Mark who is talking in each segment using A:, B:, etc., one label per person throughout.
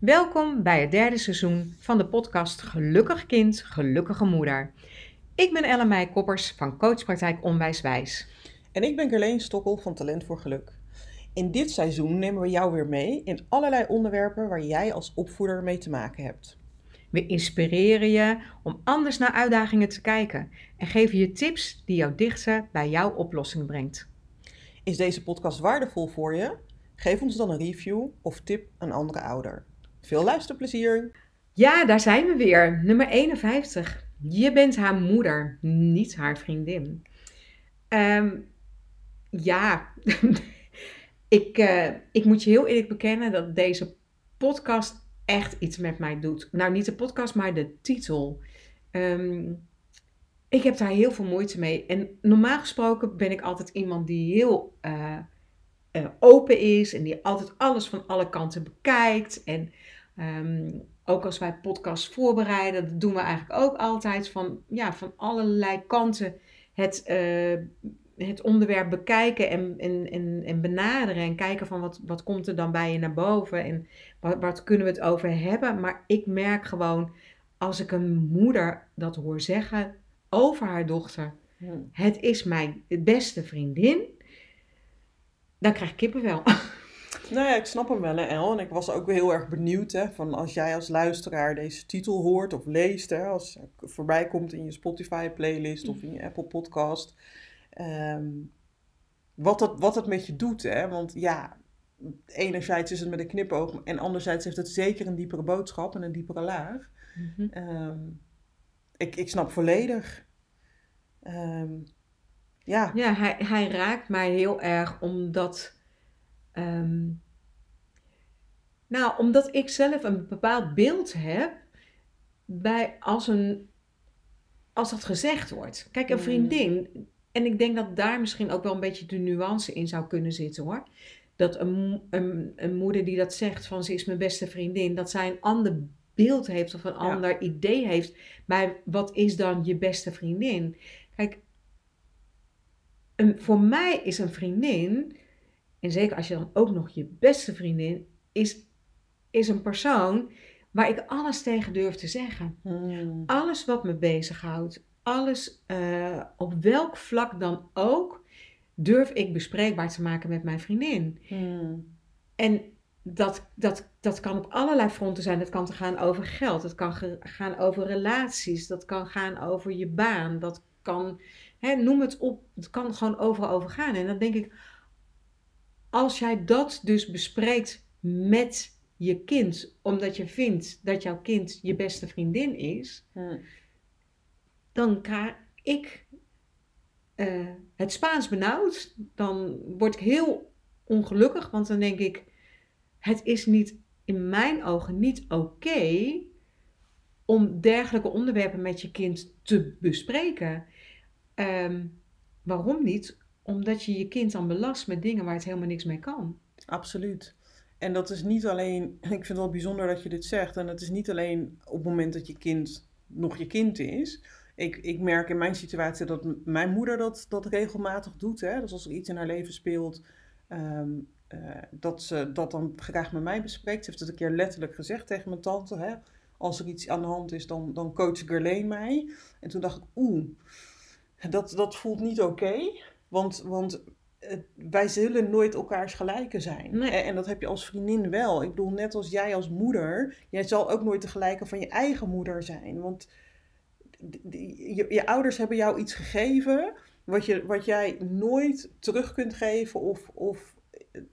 A: Welkom bij het derde seizoen van de podcast Gelukkig Kind, Gelukkige Moeder. Ik ben Ellen Koppers van Coachpraktijk Onwijswijs.
B: En ik ben Gerleen Stokkel van Talent voor Geluk. In dit seizoen nemen we jou weer mee in allerlei onderwerpen waar jij als opvoeder mee te maken hebt.
A: We inspireren je om anders naar uitdagingen te kijken en geven je tips die jou dichter bij jouw oplossing brengt.
B: Is deze podcast waardevol voor je? Geef ons dan een review of tip een andere ouder. Veel luisterplezier!
A: Ja, daar zijn we weer. Nummer 51. Je bent haar moeder, niet haar vriendin. Um, ja, ik, uh, ik moet je heel eerlijk bekennen dat deze podcast echt iets met mij doet. Nou, niet de podcast, maar de titel. Um, ik heb daar heel veel moeite mee. En normaal gesproken ben ik altijd iemand die heel uh, uh, open is en die altijd alles van alle kanten bekijkt. En um, ook als wij podcasts voorbereiden, dat doen we eigenlijk ook altijd van, ja, van allerlei kanten het, uh, het onderwerp bekijken en, en, en, en, benaderen. En kijken van wat, wat komt er dan bij je naar boven en wat, wat kunnen we het over hebben. Maar ik merk gewoon, als ik een moeder dat hoor zeggen over haar dochter, hmm. het is mijn beste vriendin, dan krijg ik kippenvel.
B: Nou ja, ik snap hem wel, hè, El. En ik was ook heel erg benieuwd, hè, van als jij als luisteraar deze titel hoort of leest, hè, als het voorbij komt in je Spotify-playlist of in je Apple Ehm, wat, het, wat het met je doet, hè. Want ja, enerzijds is het met een knipoog en anderzijds heeft het zeker een diepere boodschap en een diepere laag. Mhm. Ehm, ik, ik snap volledig. Um,
A: ja, ja hij, hij raakt mij heel erg omdat Ehm, nou, omdat ik zelf een bepaald beeld heb bij als, een, als dat gezegd wordt. Kijk, een hmm. vriendin, en ik denk dat daar misschien ook wel een beetje de nuance in zou kunnen zitten hoor. Dat een, een, een moeder die dat zegt van ze is mijn beste vriendin, dat zij een ander beeld heeft of een ander idee heeft bij wat is dan je beste vriendin. Kijk, een, voor mij is een vriendin en zeker als je dan ook nog je beste vriendin is, is een persoon waar ik alles tegen durf te zeggen. Hmm. Alles wat me bezighoudt, alles uh, op welk vlak dan ook, durf ik bespreekbaar te maken met mijn vriendin. Hmm. En dat, dat, dat kan op allerlei fronten zijn. Het kan gaan over geld, het kan gaan over relaties, dat kan gaan over je baan, dat kan, hè, noem het op, het kan gewoon overal gaan. En dan denk ik, als jij dat dus bespreekt met je kind, omdat je vindt dat jouw kind je beste vriendin is, hmm. Dan krijg ik uh, het Spaans benauwd. Dan word ik heel ongelukkig, want dan denk ik: het is niet in mijn ogen niet oké om dergelijke onderwerpen met je kind te bespreken. Um, waarom niet? Omdat je je kind dan belast met dingen waar het helemaal niks mee kan.
B: Absoluut. En dat is niet alleen, ik vind het wel bijzonder dat je dit zegt, en het is niet alleen op het moment dat je kind nog je kind is. Ik, ik merk in mijn situatie dat mijn moeder dat, dat regelmatig doet. Hè? Dus als er iets in haar leven speelt, ehm, eh, dat ze dat dan graag met mij bespreekt. Ze heeft het een keer letterlijk gezegd tegen mijn tante. Hè? Als er iets aan de hand is, dan, dan coach Gerleen mij. En toen dacht ik, oeh, dat, dat voelt niet oké. Want, want wij zullen nooit elkaars gelijke zijn. En dat heb je als vriendin wel. Ik bedoel, net als jij als moeder, jij zal ook nooit de gelijke van je eigen moeder zijn. Want je, je ouders hebben jou iets gegeven wat, je, wat jij nooit terug kunt geven of, of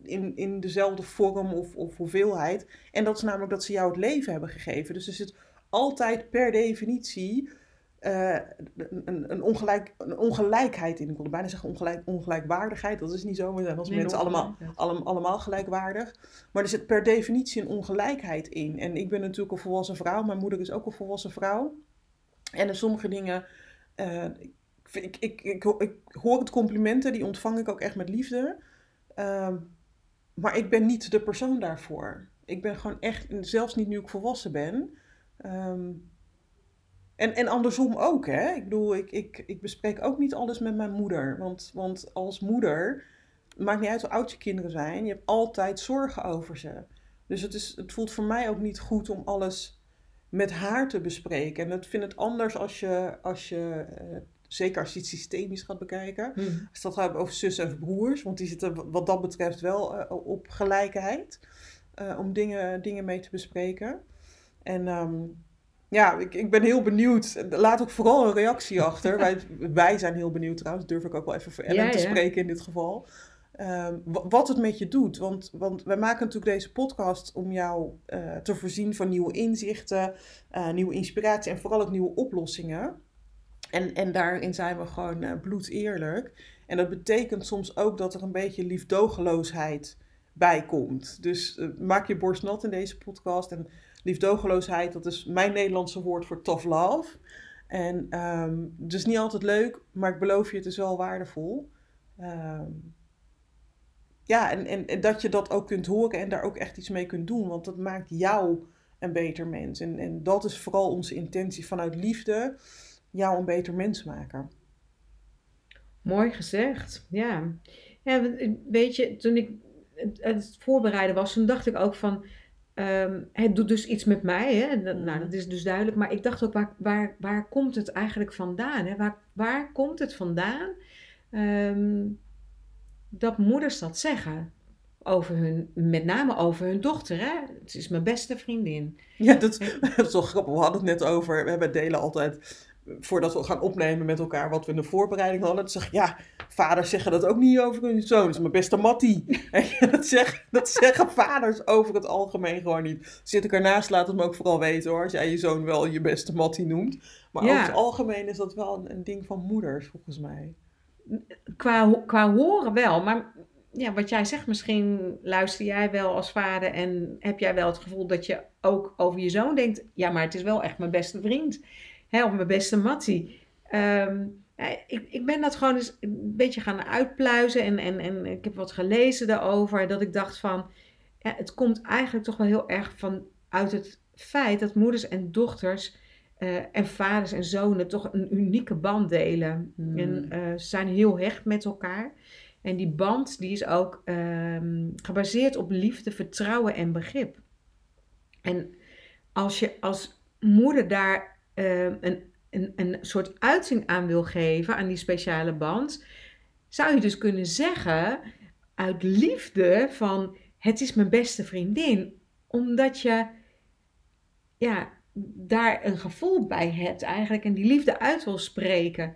B: in, in dezelfde vorm of, of hoeveelheid. En dat is namelijk dat ze jou het leven hebben gegeven. Dus er zit altijd per definitie uh, een, een, ongelijk, een ongelijkheid in. Ik wilde bijna zeggen ongelijk, ongelijkwaardigheid. Dat is niet zo. We zijn als mensen allemaal, allemaal, allemaal gelijkwaardig. Maar er zit per definitie een ongelijkheid in. En ik ben natuurlijk een volwassen vrouw. Mijn moeder is ook een volwassen vrouw. En in sommige dingen... Uh, ik, ik, ik, ik, hoor het complimenten, die ontvang ik ook echt met liefde. Uh, maar ik ben niet de persoon daarvoor. Ik ben gewoon echt, zelfs niet nu ik volwassen ben... Um, En, en andersom ook, hè. Ik bedoel, ik, ik, ik bespreek ook niet alles met mijn moeder. Want, want als moeder, maakt niet uit hoe oud je kinderen zijn, je hebt altijd zorgen over ze. Dus het, is, het voelt voor mij ook niet goed om alles met haar te bespreken. En ik vind het anders als je, als je uh, zeker als je het systemisch gaat bekijken.
A: Hmm.
B: Als dat gaat over zussen en broers, want die zitten wat dat betreft wel uh, op gelijkheid. Uh, om dingen, dingen mee te bespreken. En um, ja, ik, ik ben heel benieuwd. Laat ook vooral een reactie achter. wij, wij zijn heel benieuwd trouwens. durf ik ook wel even voor Ellen ja, te ja. spreken in dit geval. Um, wat het met je doet. Want, want wij maken natuurlijk deze podcast om jou uh, te voorzien van nieuwe inzichten, uh, nieuwe inspiratie en vooral ook nieuwe oplossingen. En, en daarin zijn we gewoon uh, bloed eerlijk. En dat betekent soms ook dat er een beetje liefdogeloosheid bij komt. Dus maak je borst nat in deze podcast. En liefdogeloosheid, dat is mijn Nederlandse woord voor tough love. En um, dus niet altijd leuk, maar ik beloof je, het is wel waardevol. Um, ja, en, en, en, dat je dat ook kunt horen en daar ook echt iets mee kunt doen. Want dat maakt jou een beter mens. En, en dat is vooral onze intentie vanuit liefde, jou een beter mens maken.
A: Mooi gezegd, ja. ja weet je, toen ik het, voorbereiden was, toen dacht ik ook van... Um, het doet dus iets met mij, hè? Nou, dat is dus duidelijk. Maar ik dacht ook, waar, waar, waar komt het eigenlijk vandaan? Hè? Waar, waar komt het vandaan um, dat moeders dat zeggen? Over hun, met name over hun dochter. Hè? Het is mijn beste vriendin.
B: Ja, dat, dat is wel grappig. We hadden het net over. We hebben delen altijd voordat we gaan opnemen met elkaar wat we in de voorbereiding hadden. zeg ja, vaders zeggen dat ook niet over hun zoon. Dat is mijn beste Mattie. dat, zeg, dat zeggen vaders over het algemeen gewoon niet. Zit ik ernaast, laat het me ook vooral weten hoor. Als jij je zoon wel je beste Mattie noemt. Maar ja. over het algemeen is dat wel een, een, ding van moeders, volgens mij.
A: Qua, qua horen wel, maar ja, wat jij zegt, misschien luister jij wel als vader en heb jij wel het gevoel dat je ook over je zoon denkt, ja, maar het is wel echt mijn beste vriend. Hè, of mijn beste Mattie. Um, ja, ik, ik ben dat gewoon eens een beetje gaan uitpluizen en, en, en ik heb wat gelezen daarover. Dat ik dacht van, ja, het komt eigenlijk toch wel heel erg van uit het feit dat moeders en dochters uh, en vaders en zonen toch een unieke band delen. Mm. En uh, ze zijn heel hecht met elkaar. En die band die is ook um, gebaseerd op liefde, vertrouwen en begrip. En als je als moeder daar uh, een, een, een soort uiting aan wil geven, aan die speciale band, zou je dus kunnen zeggen, uit liefde van het is mijn beste vriendin, omdat je ja, daar een gevoel bij hebt eigenlijk en die liefde uit wil spreken.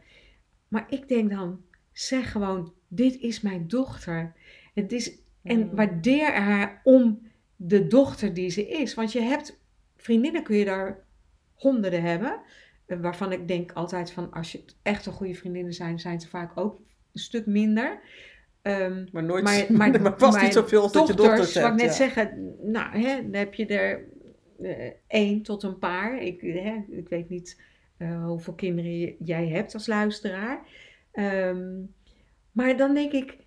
A: Maar ik denk dan, zeg gewoon, dit is mijn dochter. Het is, en waardeer haar om de dochter die ze is. Want je hebt, vriendinnen kun je daar honderden hebben. Waarvan ik denk altijd van als je echt een goede vriendinnen zijn, zijn ze vaak ook een stuk minder. Um,
B: maar nooit,
A: maar, maar,
B: niet zoveel als dat je dochters hebt.
A: Wat ik net
B: ja.
A: zeggen, nou, hè, dan heb je er één tot een paar. Ik, hè, ik weet niet uh, hoeveel kinderen jij hebt als luisteraar. Um, maar dan denk ik,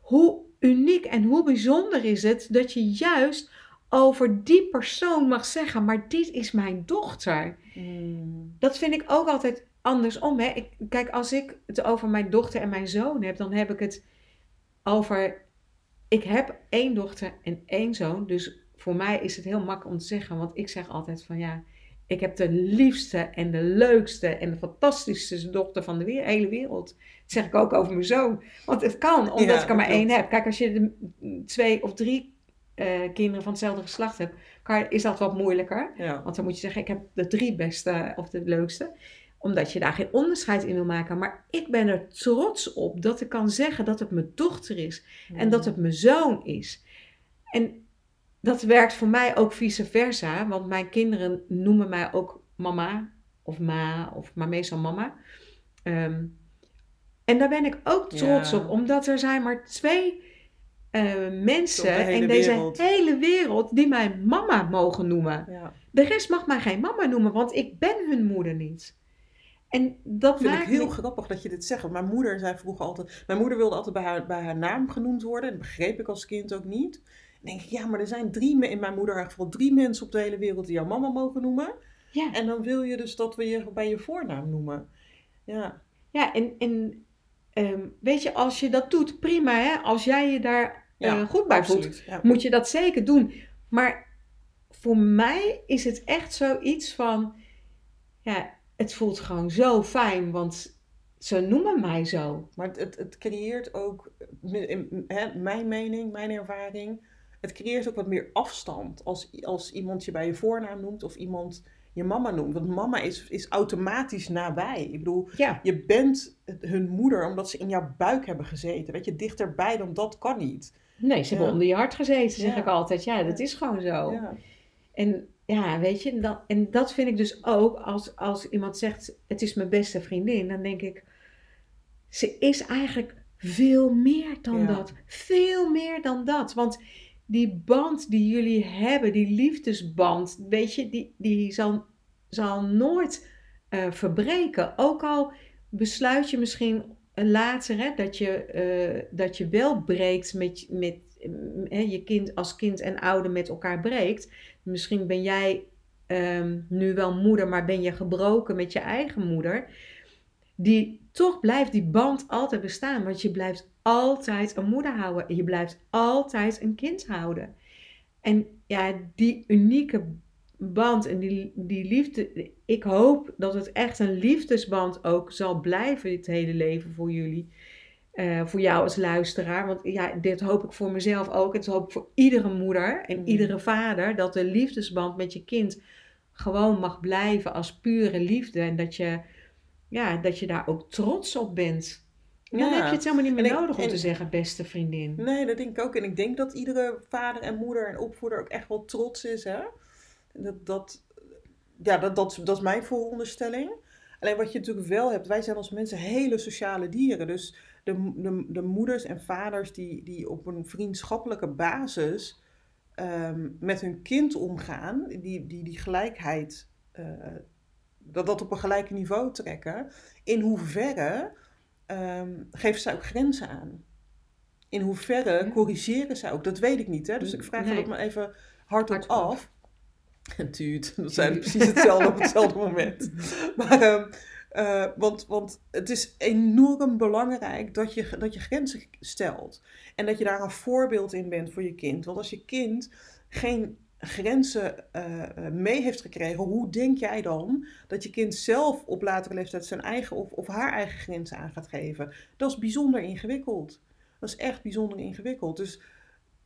A: hoe uniek en hoe bijzonder is het dat je juist over die persoon mag zeggen, maar dit is mijn dochter.
B: Mm.
A: Dat vind ik ook altijd andersom. Hè? Ik, kijk, als ik het over mijn dochter en mijn zoon heb, dan heb ik het over. Ik heb één dochter en één zoon. Dus voor mij is het heel makkelijk om te zeggen, want ik zeg altijd van ja. Ik heb de liefste en de leukste en de fantastischste dochter van de weer, hele wereld. Dat zeg ik ook over mijn zoon. Want het kan, omdat
B: Ja,
A: ik er maar één heb. Kijk, als je de twee of drie eh, kinderen van hetzelfde geslacht hebt, kan, is dat wat moeilijker.
B: Ja.
A: Want dan moet je zeggen, ik heb de drie beste of de leukste. Omdat je daar geen onderscheid in wil maken. Maar ik ben er trots op dat ik kan zeggen dat het mijn dochter is. En dat het mijn zoon is. En dat werkt voor mij ook vice versa. Want mijn kinderen noemen mij ook mama of ma, of maar meestal mama. Ehm, en daar ben ik ook trots
B: Ja.
A: op. Omdat er zijn maar twee eh, mensen
B: de
A: in deze
B: wereld.
A: hele wereld die mij mama mogen noemen.
B: Ja.
A: De rest mag mij geen mama noemen, want ik ben hun moeder niet. En dat
B: vind ik heel
A: me-
B: grappig dat je dit zegt. Mijn moeder zei vroeger altijd... Mijn moeder wilde altijd bij haar, bij haar naam genoemd worden. Dat begreep ik als kind ook niet. Denk ik, ja, maar er zijn drie... In mijn moeder geval drie mensen op de hele wereld die jou mama mogen noemen.
A: Ja.
B: En dan wil je dus dat we je bij je voornaam noemen. Ja.
A: Ja, en, en ehm, weet je, als je dat doet, prima hè. Als jij je daar
B: Ja,
A: eh, goed bij voelt.
B: Ja.
A: moet je dat zeker doen. Maar voor mij is het echt zoiets van, ja, het voelt gewoon zo fijn, want ze noemen mij zo.
B: Maar het, het, het creëert ook, in- in- hè, mijn mening, mijn ervaring, het creëert ook wat meer afstand als, als iemand je bij je voornaam noemt of iemand je mama noemt. Want mama is, is automatisch nabij. Ik bedoel,
A: Ja,
B: je bent hun moeder omdat ze in jouw buik hebben gezeten. Weet je, dichterbij dan dat kan niet.
A: nee, ze hebben onder je hart gezeten, zeg
B: Ja.
A: ik altijd. Ja, dat is gewoon zo.
B: Ja.
A: En ja, weet je, en dat, en dat vind ik dus ook als, als iemand zegt: Het is mijn beste vriendin, dan denk ik: Ze is eigenlijk veel meer dan dat. Veel meer dan dat. Want die band die jullie hebben, die liefdesband, weet je, die, die zal, zal nooit eh, verbreken. Ook al besluit je misschien later hè, dat, je, eh, dat je wel breekt met, met je kind als kind en ouder met elkaar breekt. Misschien ben jij ehm, nu wel moeder, maar ben je gebroken met je eigen moeder. Die, toch blijft die band altijd bestaan, want je blijft altijd een moeder houden. en Je blijft altijd een kind houden. En ja, die unieke band en die, die liefde. Ik hoop dat het echt een liefdesband ook zal blijven het hele leven voor jullie. Eh, voor jou als luisteraar. Want ja, dit hoop ik voor mezelf ook. Het hoop ik voor iedere moeder en
B: Mhm.
A: iedere vader. Dat de liefdesband met je kind gewoon mag blijven als pure liefde. En dat je, ja, dat je daar ook trots op bent. En dan
B: Ja.
A: heb je het helemaal niet meer
B: En ik-
A: nodig om te zeggen, beste vriendin.
B: Nee, dat denk ik ook. En ik denk dat iedere vader en moeder en opvoeder ook echt wel trots is. Hè? Dat, dat, ja, dat, dat, dat is mijn vooronderstelling. Alleen wat je natuurlijk wel hebt, wij zijn als mensen hele sociale dieren. Dus de, de, de moeders en vaders die, die op een vriendschappelijke basis ehm, met hun kind omgaan, die die, die gelijkheid, eh, dat, dat op een gelijke niveau trekken, in hoeverre ehm, geven zij ook grenzen aan? In hoeverre
A: Ja.
B: corrigeren zij ook? Dat weet ik niet. Hè? Dus ik vraag
A: Nee.
B: dat maar even hardop
A: af.
B: En tuut, dat zijn precies hetzelfde op hetzelfde moment. Maar, ehm, eh, want, want het is enorm belangrijk dat je, dat je grenzen stelt. En dat je daar een voorbeeld in bent voor je kind. Want als je kind geen grenzen eh, eh, mee heeft gekregen, hoe denk jij dan dat je kind zelf op latere leeftijd zijn eigen of, of haar eigen grenzen aan gaat geven? Dat is bijzonder ingewikkeld. Dat is echt bijzonder ingewikkeld. Dus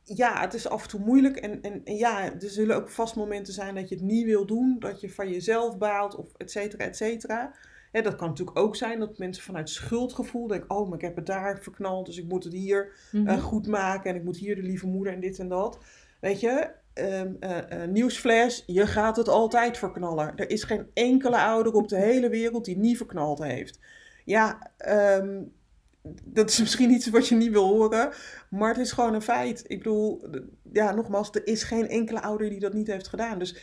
B: ja, het is af en toe moeilijk. En, en, en ja, er zullen ook vast momenten zijn dat je het niet wil doen. Dat je van jezelf baalt of et cetera, et cetera. Hè, dat kan natuurlijk ook zijn dat mensen vanuit schuldgevoel denken... oh, maar ik heb het daar verknald, dus ik moet het hier
A: Mhm.
B: eh, goed maken... en ik moet hier de lieve moeder en dit en dat. Weet je, ehm, eh, eh, nieuwsflash, je gaat het altijd verknallen. Er is geen enkele ouder op de hele wereld die niet verknald heeft. Ja, ehm, dat is misschien iets wat je niet wil horen, maar het is gewoon een feit. Ik bedoel, ja, nogmaals, er is geen enkele ouder die dat niet heeft gedaan. Dus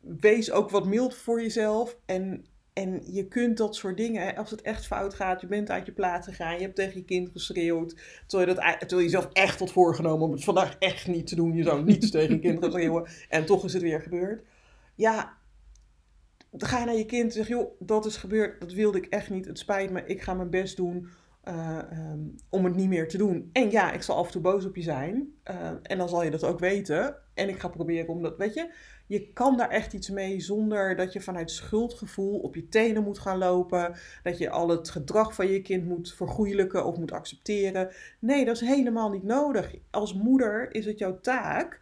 B: wees ook wat mild voor jezelf. En, en je kunt dat soort dingen, als het echt fout gaat, je bent uit je plaat gegaan, je hebt tegen je kind geschreeuwd, terwijl je, dat, terwijl je zelf echt had voorgenomen om het vandaag echt niet te doen. Je zou niets tegen je kind gaan schreeuwen en toch is het weer gebeurd. Ja, dan ga je naar je kind en zeg, joh, dat is gebeurd, dat wilde ik echt niet, het spijt me, ik ga mijn best doen eh, ehm, om het niet meer te doen. En ja, ik zal af en toe boos op je zijn. eh, en dan zal je dat ook weten. En ik ga proberen om dat, weet je, je kan daar echt iets mee zonder dat je vanuit schuldgevoel op je tenen moet gaan lopen. Dat je al het gedrag van je kind moet vergoeilijken of moet accepteren. Nee, dat is helemaal niet nodig. Als moeder is het jouw taak.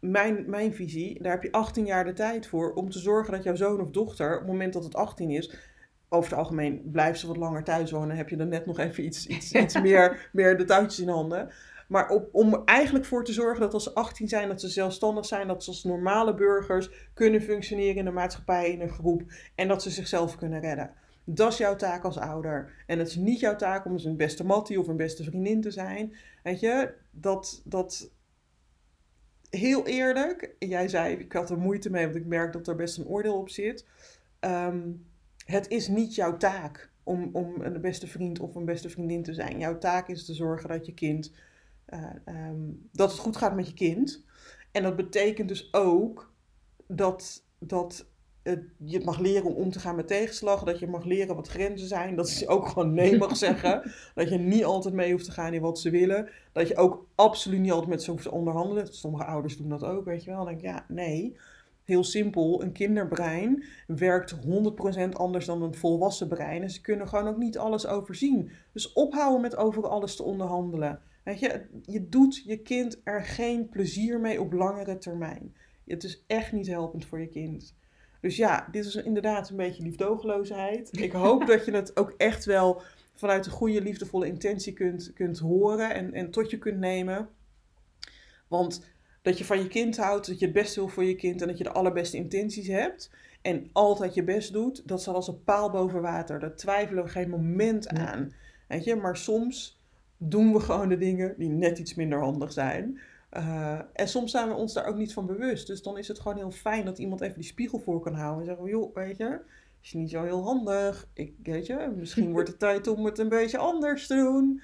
B: Mijn, mijn visie, daar heb je 18 jaar de tijd voor om te zorgen dat jouw zoon of dochter, op het moment dat het 18 is, over het algemeen blijft ze wat langer thuis wonen. Heb je dan net nog even iets, iets, iets meer, meer de touwtjes in handen. Maar op, om eigenlijk voor te zorgen dat als ze 18 zijn, dat ze zelfstandig zijn. Dat ze als normale burgers kunnen functioneren in de maatschappij, in een groep. En dat ze zichzelf kunnen redden. Dat is jouw taak als ouder. En het is niet jouw taak om een beste mattie of een beste vriendin te zijn. Weet je, dat, dat heel eerlijk, jij zei, ik had er moeite mee, want ik merk dat er best een oordeel op zit. Ehm, het is niet jouw taak om, om een beste vriend of een beste vriendin te zijn. Jouw taak is te zorgen dat je kind, eh, ehm, dat het goed gaat met je kind. En dat betekent dus ook dat, dat je mag leren om om te gaan met tegenslag. Dat je mag leren wat grenzen zijn. Dat je ook gewoon nee mag zeggen. Dat je niet altijd mee hoeft te gaan in wat ze willen. Dat je ook absoluut niet altijd met ze hoeft te onderhandelen. Sommige ouders doen dat ook, weet je wel. Dan denk ik, ja, nee. Heel simpel, een kinderbrein werkt 100% anders dan een volwassen brein. En ze kunnen gewoon ook niet alles overzien. Dus ophouden met over alles te onderhandelen. Weet je, je doet je kind er geen plezier mee op langere termijn. Het is echt niet helpend voor je kind. Dus ja, dit is inderdaad een beetje liefdogeloosheid. Ik hoop dat je het ook echt wel vanuit een goede, liefdevolle intentie kunt, kunt horen en, en tot je kunt nemen. Want dat je van je kind houdt, dat je het best wil voor je kind en dat je de allerbeste intenties hebt. En altijd je best doet, dat zal als een paal boven water. Daar twijfelen we geen moment aan. Weet je, maar soms doen we gewoon de dingen die net iets minder handig zijn. Uh, en soms zijn we ons daar ook niet van bewust. Dus dan is het gewoon heel fijn dat iemand even die spiegel voor kan houden. En zeggen, joh, weet je, is niet zo heel handig. Ik, weet je, misschien wordt het tijd om het een beetje anders te doen.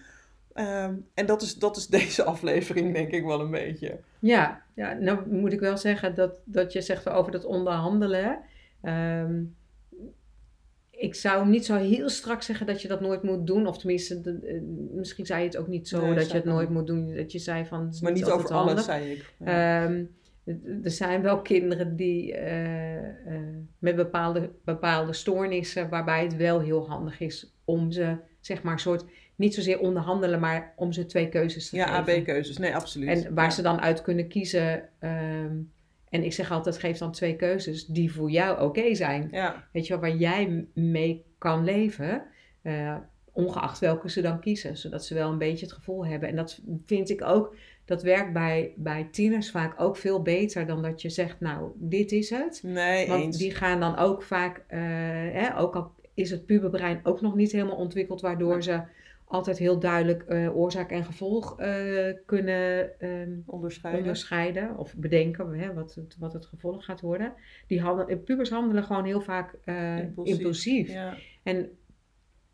B: Um, en dat is, dat is deze aflevering, denk ik wel een beetje.
A: Ja, ja nou moet ik wel zeggen dat, dat je zegt over dat onderhandelen. Um, ik zou niet zo heel strak zeggen dat je dat nooit moet doen. Of tenminste, eh, misschien zei je het ook niet zo dat je het nooit moet doen. Dat je zei van.
B: maar niet, over alles, zei ik.
A: Ehm, er zijn wel kinderen die uh, uh, met bepaalde, bepaalde stoornissen, waarbij het wel heel handig is om ze, zeg maar, soort, niet zozeer onderhandelen, maar om ze twee keuzes te
B: ja,
A: geven.
B: Ja, AB-keuzes, nee, absoluut.
A: En waar ze dan uit kunnen kiezen. Um, en ik zeg altijd, geef dan twee keuzes die voor jou oké zijn.
B: Ja.
A: Weet je wel, waar jij mee kan leven. Uh, ongeacht welke ze dan kiezen. Zodat ze wel een beetje het gevoel hebben. En dat vind ik ook, dat werkt bij, bij tieners vaak ook veel beter dan dat je zegt, nou, dit is het.
B: Nee,
A: Want
B: eens.
A: die gaan dan ook vaak, uh, hè, ook al is het puberbrein ook nog niet helemaal ontwikkeld, waardoor ze altijd heel duidelijk uh, oorzaak en gevolg uh, kunnen um,
B: onderscheiden.
A: onderscheiden. Of bedenken hè, wat, het, wat het gevolg gaat worden. Die handelen, pubers handelen gewoon heel vaak uh, impulsief. impulsief.
B: Ja.
A: En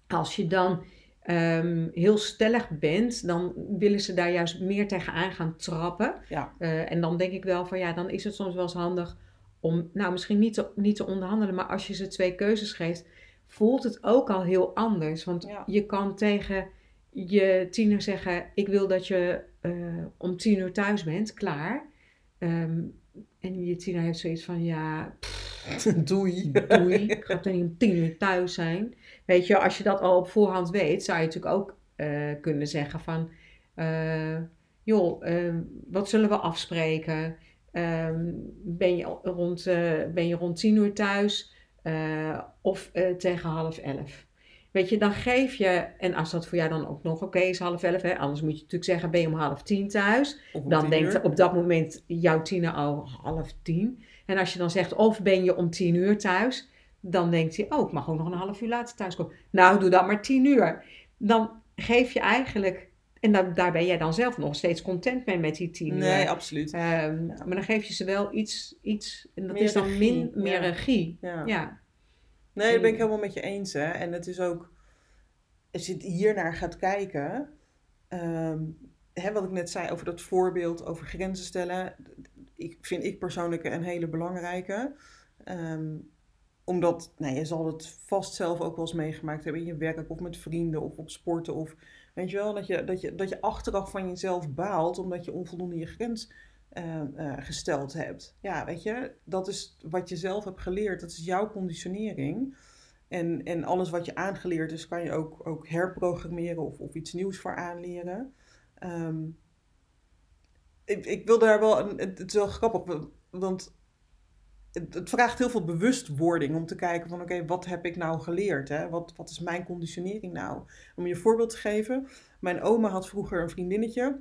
A: als je dan um, heel stellig bent, dan willen ze daar juist meer tegenaan gaan trappen.
B: Ja.
A: en dan denk ik wel van ja, dan is het soms wel eens handig om, nou misschien niet te, niet te onderhandelen, maar als je ze twee keuzes geeft voelt het ook al heel anders. Want
B: Ja.
A: je kan tegen je tiener zeggen: Ik wil dat je eh, om tien uur thuis bent, klaar. Ehm, en je tiener heeft zoiets van: Ja,
B: Doei.
A: doei, ik ga toch niet om tien uur thuis zijn. Weet je, als je dat al op voorhand weet, zou je natuurlijk ook eh, kunnen zeggen: van, eh, Joh, ehm, wat zullen we afspreken? Ehm, ben, je rond, ben je rond tien uur thuis? Uh, of uh, tegen half elf. Weet je, dan geef je, en als dat voor jou dan ook nog oké okay is, half elf, hè, anders moet je natuurlijk zeggen, ben je om half tien thuis? Dan denkt op dat moment jouw tiener al half tien. En als je dan zegt, of ben je om tien uur thuis? Dan denkt hij, oh, ik mag ook nog een half uur later thuis komen. Nou, doe dan maar tien uur. Dan geef je eigenlijk, en daar, daar ben jij dan zelf nog steeds content mee met die tien
B: Nee,
A: uur.
B: absoluut.
A: Ehm, Maar dan geef je ze wel iets, iets en dat
B: Meer
A: is dan
B: regie,
A: min, meer
B: ja.
A: regie.
B: Ja.
A: Ja.
B: Nee, dat ben ik helemaal met je eens. Hè. En het is ook, als je hier naar gaat kijken, ehm, hè, wat ik net zei over dat voorbeeld, over grenzen stellen, ik, vind ik persoonlijk een hele belangrijke. Ehm, omdat, nou, je zal het vast zelf ook wel eens meegemaakt hebben in je werk of met vrienden of op sporten. Of weet je wel, dat je, dat je, dat je achteraf van jezelf baalt omdat je onvoldoende je grens uh, uh, gesteld hebt. Ja, weet je, dat is wat je zelf hebt geleerd. Dat is jouw conditionering. En, en alles wat je aangeleerd is, kan je ook, ook herprogrammeren of, of iets nieuws voor aanleren. Um, ik, ik wil daar wel, een, het, het is wel grappig, want het, vraagt heel veel bewustwording om te kijken van oké, wat heb ik nou geleerd? Hè? Wat, wat is mijn conditionering nou? Om je een voorbeeld te geven, mijn oma had vroeger een vriendinnetje.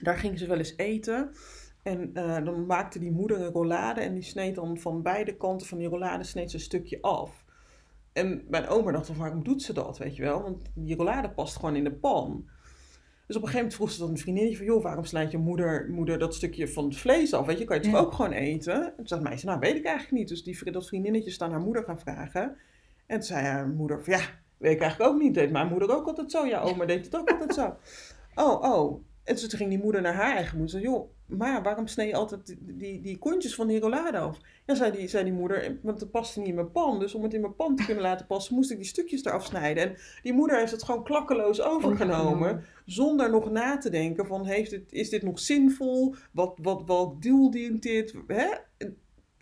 B: Daar ging ze wel eens eten. En uh, dan maakte die moeder een rollade en die sneed dan van beide kanten van die rollade sneed ze een stukje af. En mijn oma dacht van waarom doet ze dat, weet je wel? Want die rollade past gewoon in de pan. Dus op een gegeven moment vroeg ze dan een vriendinnetje van... joh, waarom snijdt je moeder, moeder dat stukje van het vlees af? Weet je, kan je het
A: Ja.
B: ook gewoon eten? En toen zei meisje, nou weet ik eigenlijk niet. Dus die, dat vriendinnetje is aan haar moeder gaan vragen. En toen zei haar moeder van ja, weet ik eigenlijk ook niet. Deed mijn moeder ook altijd zo? Ja, oma deed het ook altijd zo. Oh, oh. En toen ging die moeder naar haar eigen moeder. Zei, joh, maar waarom snee je altijd die, die, die kontjes van die rollade af? Ja, zei die, zei die moeder, want het paste niet in mijn pan. Dus om het in mijn pan te kunnen laten passen, moest ik die stukjes eraf snijden. En die moeder heeft het gewoon klakkeloos overgenomen. Zonder nog na te denken van, heeft het, is dit nog zinvol? Wat, wat, welk doel dient dit? Hè?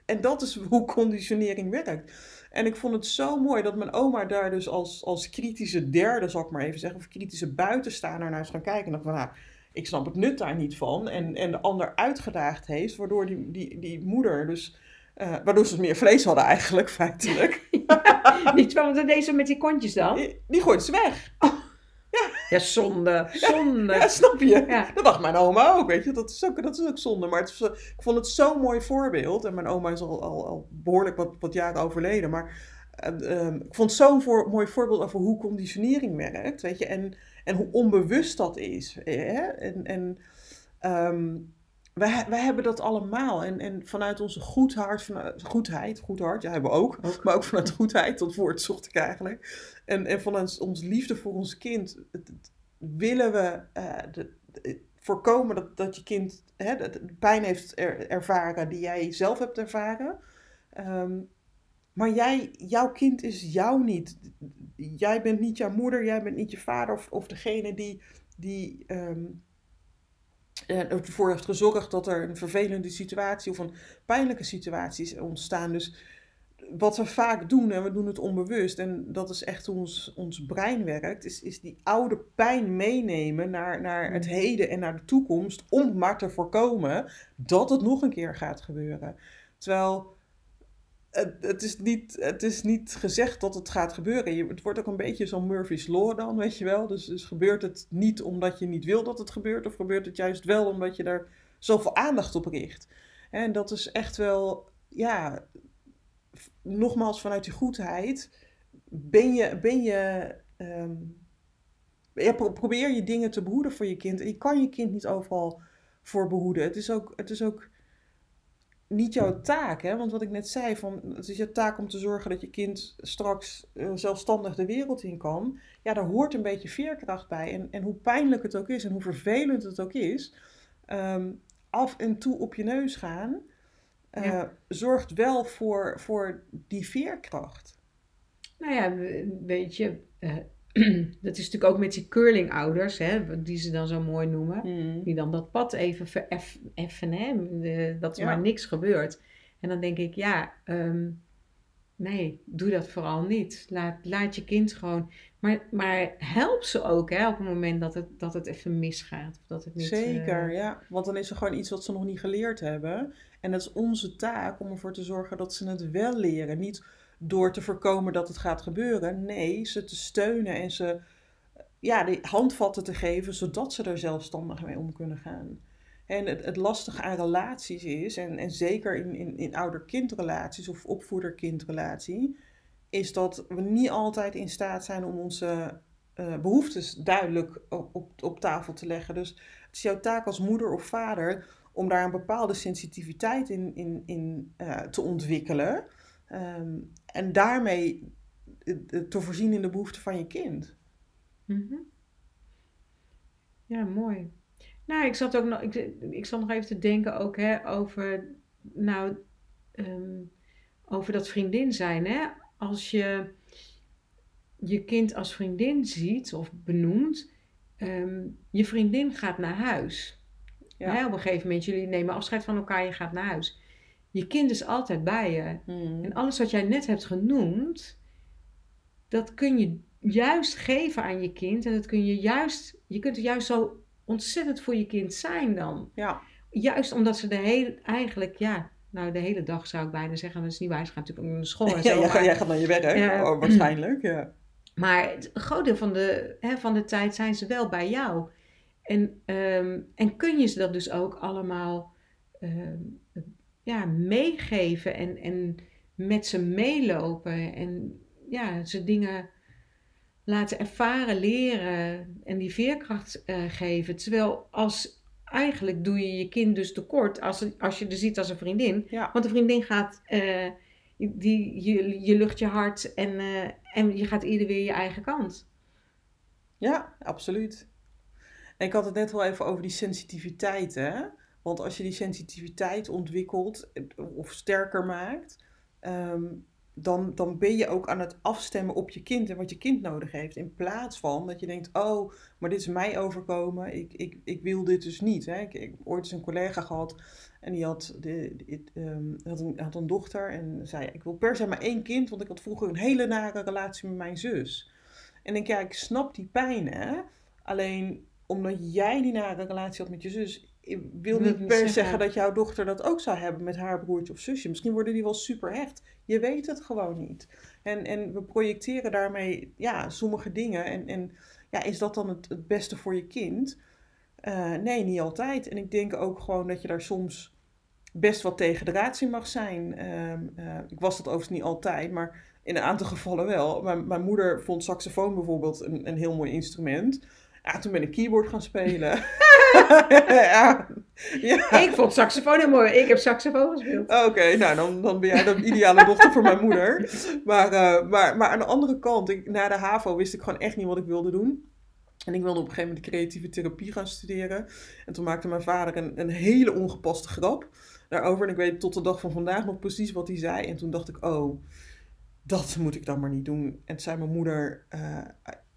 B: En dat is hoe conditionering werkt. En ik vond het zo mooi dat mijn oma daar dus als, als kritische derde, zal ik maar even zeggen, of kritische buitenstaander naar is gaan kijken. En dacht van, nou, ik snap het nut daar niet van. En, en de ander uitgedaagd heeft, waardoor die, die, die moeder dus... Uh, waardoor ze meer vlees hadden eigenlijk, feitelijk.
A: niet wel, want deze met die kontjes dan?
B: Die, die gooit ze weg. Oh.
A: Ja. ja, zonde. Zonde.
B: Ja, snap je? Ja. Dat dacht mijn oma ook, weet je. Dat is ook, dat is ook zonde. Maar het, ik vond het zo'n mooi voorbeeld. En mijn oma is al, al, al behoorlijk wat, wat jaren overleden. Maar uh, ik vond het zo'n voor, mooi voorbeeld over hoe conditionering werkt, weet je. En, en hoe onbewust dat is. Hè? En, en um, wij, wij hebben dat allemaal. En, en vanuit onze goed hart, vanuit, goedheid, goed hart, ja, hebben we ook. Maar ook vanuit goedheid, dat woord zocht ik eigenlijk. En, en vanuit ons liefde voor ons kind willen we uh, de, voorkomen dat, dat je kind hè, de, pijn heeft ervaren die jij zelf hebt ervaren. Um, maar jij, jouw kind is jou niet. Jij bent niet jouw moeder, jij bent niet je vader of, of degene die, die um, ervoor heeft gezorgd dat er een vervelende situatie of een pijnlijke situatie is ontstaan. Dus wat we vaak doen, en we doen het onbewust, en dat is echt hoe ons, ons brein werkt, is, is die oude pijn meenemen naar, naar het mm. heden en naar de toekomst, om maar te voorkomen dat het nog een keer gaat gebeuren. Terwijl het, is niet, het is niet gezegd dat het gaat gebeuren. Je, het wordt ook een beetje zo'n Murphy's Law dan, weet je wel. Dus, dus gebeurt het niet omdat je niet wil dat het gebeurt, of gebeurt het juist wel omdat je daar zoveel aandacht op richt. En dat is echt wel, ja, nogmaals vanuit die goedheid, ben je, ben je, um, ja, probeer je dingen te behoeden voor je kind. En je kan je kind niet overal voor behoeden. Het is ook, het is ook niet jouw taak, hè? want wat ik net zei, van, het is je taak om te zorgen dat je kind straks uh, zelfstandig de wereld in kan. Ja, daar hoort een beetje veerkracht bij. En, en hoe pijnlijk het ook is en hoe vervelend het ook is, um, af en toe op je neus gaan, uh, zorgt wel voor, voor die veerkracht.
A: Nou ja, weet je, uh, dat is natuurlijk ook met die curlingouders, hè, die ze dan zo mooi noemen. Hmm. Die dan dat pad even vereffen, hè, dat er maar niks gebeurt. En dan denk ik, ja, ehm, nee, doe dat vooral niet. Laat, laat je kind gewoon. Maar, maar help ze ook hè, op het moment dat het, dat het even misgaat. Of dat het niet,
B: Zeker, uh... ja. Want dan is er gewoon iets wat ze nog niet geleerd hebben. En dat is onze taak om ervoor te zorgen dat ze het wel leren. Niet door te voorkomen dat het gaat gebeuren. Nee, ze te steunen en ze ja, de handvatten te geven zodat ze er zelfstandig mee om kunnen gaan. En het, het lastige aan relaties is, en, en zeker in, in, in ouder-kindrelaties of opvoeder-kindrelatie, is dat we niet altijd in staat zijn om onze uh, behoeftes duidelijk op, op, tafel te leggen. Dus het is jouw taak als moeder of vader om daar een bepaalde sensitiviteit in, in, in uh, te ontwikkelen. Um, en daarmee te voorzien in de behoeften van je kind.
A: Mm -hmm. Ja, mooi. Nou, ik zat ook nog, ik, ik zat nog even te denken ook hè, over, nou, um, over dat vriendin zijn. Hè? Als je je kind als vriendin ziet of benoemt, um, je vriendin gaat naar huis. Ja. Hè, op een gegeven moment, jullie nemen afscheid van elkaar, je gaat naar huis je kind is altijd bij je. Hmm. En alles wat jij net hebt genoemd, dat kun je juist geven aan je kind. En dat kun je juist, je kunt er juist zo ontzettend voor je kind zijn dan.
B: Ja.
A: Juist omdat ze de hele, eigenlijk, ja, nou de hele dag zou ik bijna zeggen, dat is niet waar, ze gaan natuurlijk naar school en zo.
B: ja, jij, jij gaat naar je werk, oh, waarschijnlijk, ja.
A: Maar een groot deel van de, hè, van de tijd zijn ze wel bij jou. En, um, en kun je ze dat dus ook allemaal um, ja, meegeven en, en met ze meelopen en ja, ze dingen laten ervaren, leren en die veerkracht uh, geven. Terwijl als eigenlijk doe je je kind dus tekort als, als je er ziet als een vriendin.
B: Ja.
A: Want een vriendin gaat, uh, die, je, je lucht je hart en, uh, en je gaat ieder weer je eigen kant.
B: Ja, absoluut. En ik had het net wel even over die sensitiviteit, hè? Want als je die sensitiviteit ontwikkelt eh, of sterker maakt, ehm, dan, dan ben je ook aan het afstemmen op je kind en wat je kind nodig heeft. In plaats van dat je denkt, oh, maar dit is mij overkomen, ik, ik, ik wil dit dus niet. Hè? Ik, heb ooit eens een collega gehad en die had, de, ehm, had, een, had een dochter en zei, ik wil per se maar één kind, want ik had vroeger een hele nare relatie met mijn zus. En denk, ja, ik snap die pijn, hè. Alleen omdat jij die nare relatie had met je zus, ik wil niet per se zeggen dat jouw dochter dat ook zou hebben met haar broertje of zusje. Misschien worden die wel super hecht. Je weet het gewoon niet. En, en we projecteren daarmee ja, sommige dingen. En, en ja, is dat dan het, het beste voor je kind? Uh, nee, niet altijd. En ik denk ook gewoon dat je daar soms best wat tegen de ratie mag zijn. Um, uh, ik was dat overigens niet altijd, maar in een aantal gevallen wel. Mijn, mijn moeder vond saxofoon bijvoorbeeld een, een heel mooi instrument. Ja, toen ben ik keyboard gaan spelen.
A: ja. ja. Ik vond saxofoon heel mooi. Ik heb saxofoon gespeeld.
B: Oké, nou dan, dan ben jij de ideale dochter voor mijn moeder. Maar, uh, maar, maar aan de andere kant, ik, na de HAVO wist ik gewoon echt niet wat ik wilde doen. En ik wilde op een gegeven moment de creatieve therapie gaan studeren. En toen maakte mijn vader een, een hele ongepaste grap daarover. En ik weet tot de dag van vandaag nog precies wat hij zei. En toen dacht ik, oh, dat moet ik dan maar niet doen. En toen zei mijn moeder, uh,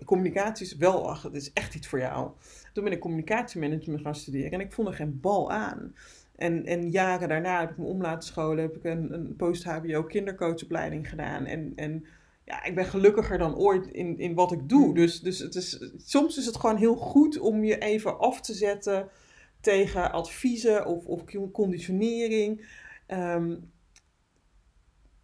B: communicatie is wel, ach, het is echt iets voor jou. Toen ben ik communicatiemanagement gaan studeren en ik vond er geen bal aan. En, en jaren daarna heb ik me om laten scholen, heb ik een, een post-HBO kindercoachopleiding gedaan. En, en ja, ik ben gelukkiger dan ooit in, in wat ik doe. Dus, dus het is, soms is het gewoon heel goed om je even af te zetten tegen adviezen of, of conditionering. Um,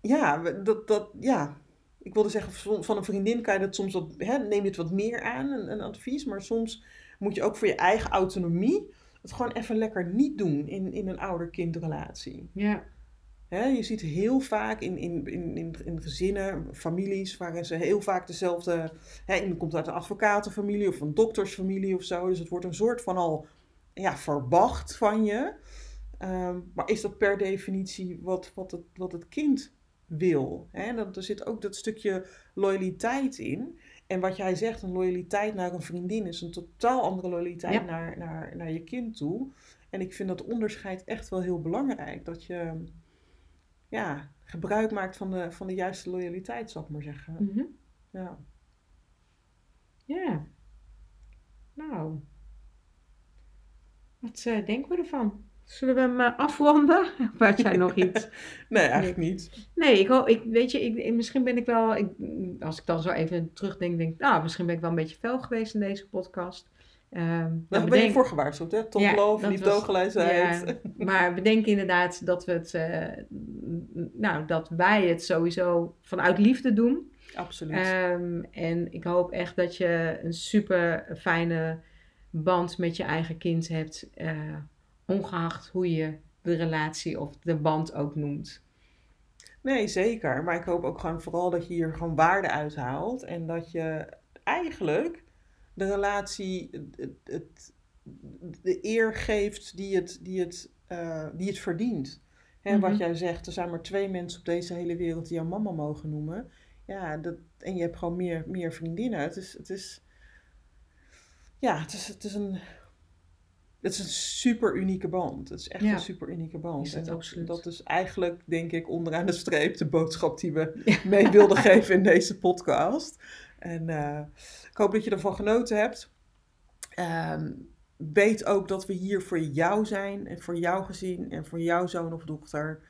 B: ja, dat, dat, ja, ik wilde zeggen, van een vriendin kan je dat soms wat, hè, neem je het wat meer aan, een, een, advies. Maar soms moet je ook voor je eigen autonomie het gewoon even lekker niet doen in, in een ouder-kindrelatie. Ja. Hè, je ziet heel vaak in, in, in, in, in gezinnen, families, waarin ze heel vaak dezelfde. Hè, iemand komt uit een advocatenfamilie of een doktersfamilie of zo. Dus het wordt een soort van al ja, verwacht van je. Um, maar is dat per definitie wat, wat, het, wat het kind wil. Hè? Dat, er zit ook dat stukje loyaliteit in. En wat jij zegt, een loyaliteit naar een vriendin is een totaal andere loyaliteit naar, naar, naar je kind toe. En ik vind dat onderscheid echt wel heel belangrijk. Dat je ja, gebruik maakt van de, van de juiste loyaliteit, zal ik maar zeggen.
A: Mhm. Ja. Ja. Nou. Wat uh, denken we ervan? Zullen we hem uh, afronden? Of jij nog iets?
B: nee, eigenlijk niet.
A: Nee, ik, ik, weet je, ik, misschien ben ik wel, ik, als ik dan zo even terugdenk, denk ik, nou, misschien ben ik wel een beetje fel geweest in deze podcast.
B: Um, Daar ben je voor gewaarschuwd, hè? Tot ja, liefdogelijkheid.
A: Ja, maar we denken inderdaad dat we het, uh, nou, dat wij het sowieso vanuit liefde doen.
B: Absoluut.
A: Um, en ik hoop echt dat je een super fijne band met je eigen kind hebt. Uh, ongeacht hoe je de relatie of de band ook noemt.
B: Nee, zeker. Maar ik hoop ook gewoon vooral dat je hier gewoon waarde uithaalt. En dat je eigenlijk de relatie het, het, de eer geeft die het, die het, uh, die het verdient. Hè, Wat mhm. jij zegt, er zijn maar twee mensen op deze hele wereld die jou mama mogen noemen. Ja, dat, en je hebt gewoon meer, meer vriendinnen. Het is, het is, ja, het is, het is een het is een super unieke band. Het is echt een super unieke band. en dat, dat, is eigenlijk, denk ik, onderaan de streep de boodschap die we mee wilden geven in deze podcast. En uh, ik hoop dat je ervan genoten hebt. Um, weet ook dat we hier voor jou zijn en voor jouw gezin en voor jouw zoon of dochter.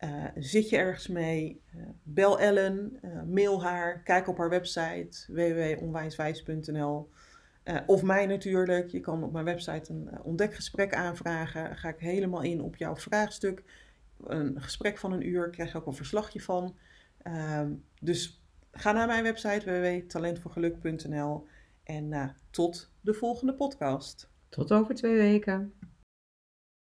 B: Uh, zit je ergens mee? Uh, bel Ellen, mail haar, kijk op haar website www.onwijswijs.nl. Uh, of mij natuurlijk. Je kan op mijn website een uh, ontdekgesprek aanvragen. ga ik helemaal in op jouw vraagstuk. Een gesprek van een uur. Krijg je ook een verslagje van. Uh, dus ga naar mijn website www.talentvoorgeluk.nl. En uh, tot de volgende podcast.
A: Tot over twee weken.